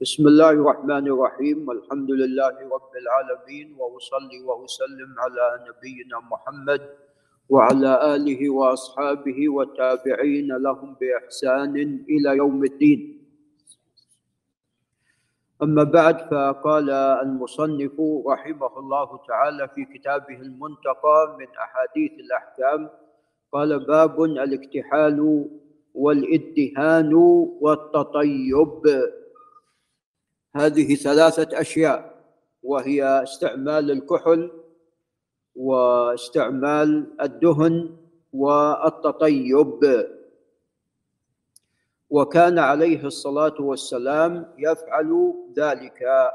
بسم الله الرحمن الرحيم الحمد لله رب العالمين وأصلي وأسلم على نبينا محمد وعلى آله وأصحابه والتابعين لهم بإحسان إلى يوم الدين. أما بعد فقال المصنف رحمه الله تعالى في كتابه المنتقى من أحاديث الأحكام قال باب الاكتحال والإدهان والتطيب. هذه ثلاثة أشياء وهي استعمال الكحل واستعمال الدهن والتطيب. وكان عليه الصلاة والسلام يفعل ذلك.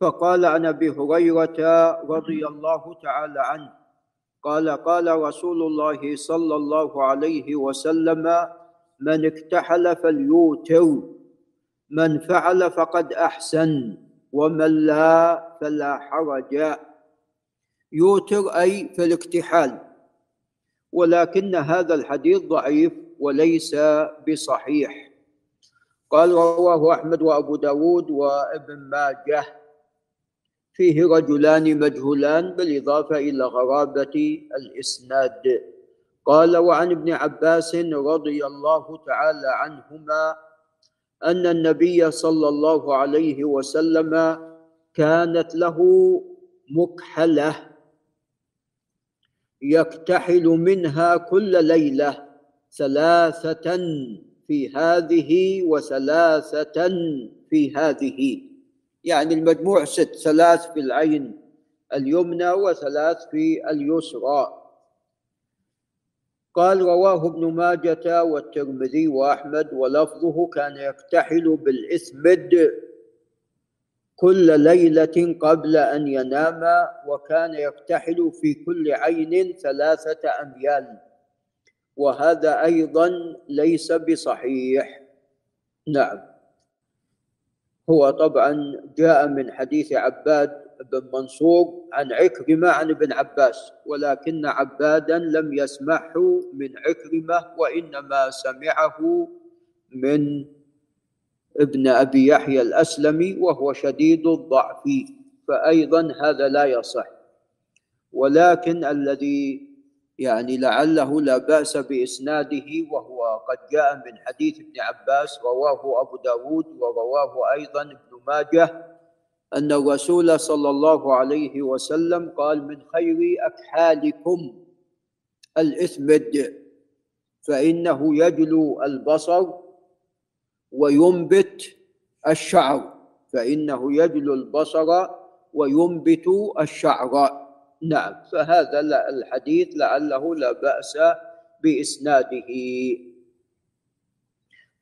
فقال عن أبي هريرة رضي الله تعالى عنه قال قال رسول الله صلى الله عليه وسلم من اكتحل فليوتر. من فعل فقد أحسن ومن لا فلا حرج. يوتر أي في الاكتحال ولكن هذا الحديث ضعيف وليس بصحيح. قال رواه أحمد وأبو داود وابن ماجه فيه رجلان مجهولان بالإضافة إلى غرابة الإسناد. قال وعن ابن عباس رضي الله تعالى عنهما أن النبي صلى الله عليه وسلم كانت له مكحلة يكتحل منها كل ليلة ثلاثة في هذه وثلاثة في هذه. يعني المجموع ست ثلاث في العين اليمنى وثلاث في اليسرى. قال رواه ابن ماجة والترمذي وأحمد ولفظه كان يكتحل بالإثمد كل ليلة قبل أن ينام وكان يكتحل في كل عين ثلاثة أميال. وهذا أيضا ليس بصحيح. نعم. هو طبعا جاء من حديث عباد منصور عن عكرمة عن ابن عباس ولكن عبادا لم يسمعه من عكرمة وإنما سمعه من ابن أبي يحيى الأسلمي وهو شديد الضعف. فأيضا هذا لا يصح. ولكن الذي يعني لعله لا بأس بإسناده وهو قد جاء من حديث ابن عباس رواه أبو داود ورواه أيضا ابن ماجه أن الرسول صلى الله عليه وسلم قال من خير أكحالكم الإثمد فإنه يجلو البصر وينبت الشعر فإنه يجلو البصر وينبت الشعر. نعم فهذا الحديث لعله لا بأس بإسناده.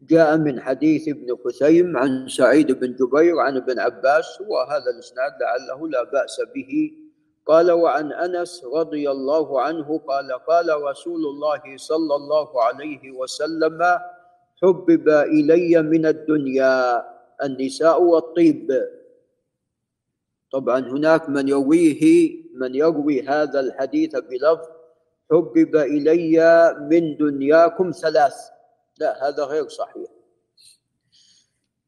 جاء من حديث ابن خثيم عن سعيد بن جبير عن ابن عباس وهذا الإسناد لعله لا بأس به. قال وعن أنس رضي الله عنه قال قال رسول الله صلى الله عليه وسلم حبب إلي من الدنيا النساء والطيب. طبعا هناك من يرويه من يروي هذا الحديث بلفظ حبب إلي من دنياكم ثلاث. لا هذا غير صحيح.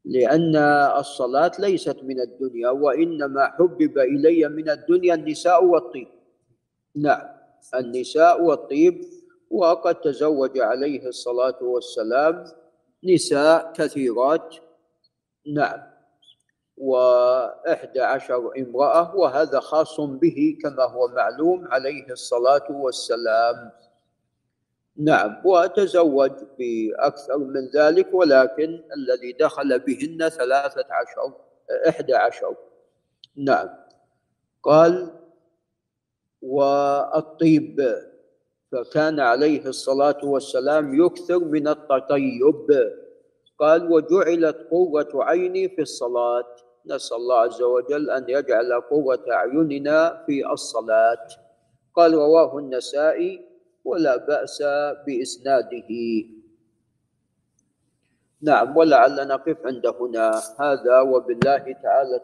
لأن الصلاة ليست من الدنيا وإنما حبب إلي من الدنيا النساء والطيب. نعم النساء والطيب وقد تزوج عليه الصلاة والسلام نساء كثيرات. نعم وإحدى عشر امرأة وهذا خاص به كما هو معلوم عليه الصلاة والسلام. نعم وتزوج بأكثر من ذلك ولكن الذي دخل بهن ثلاثة عشر إحدى عشر. نعم. قال والطيب. فكان عليه الصلاة والسلام يكثر من التطيب. قال وجعلت قوة عيني في الصلاة. نسأل الله عز وجل أن يجعل قوة أعيننا في الصلاة. قال رواه النسائي ولا بأس بإسناده. نعم ولعل نقف عند هنا. هذا وبالله تعالى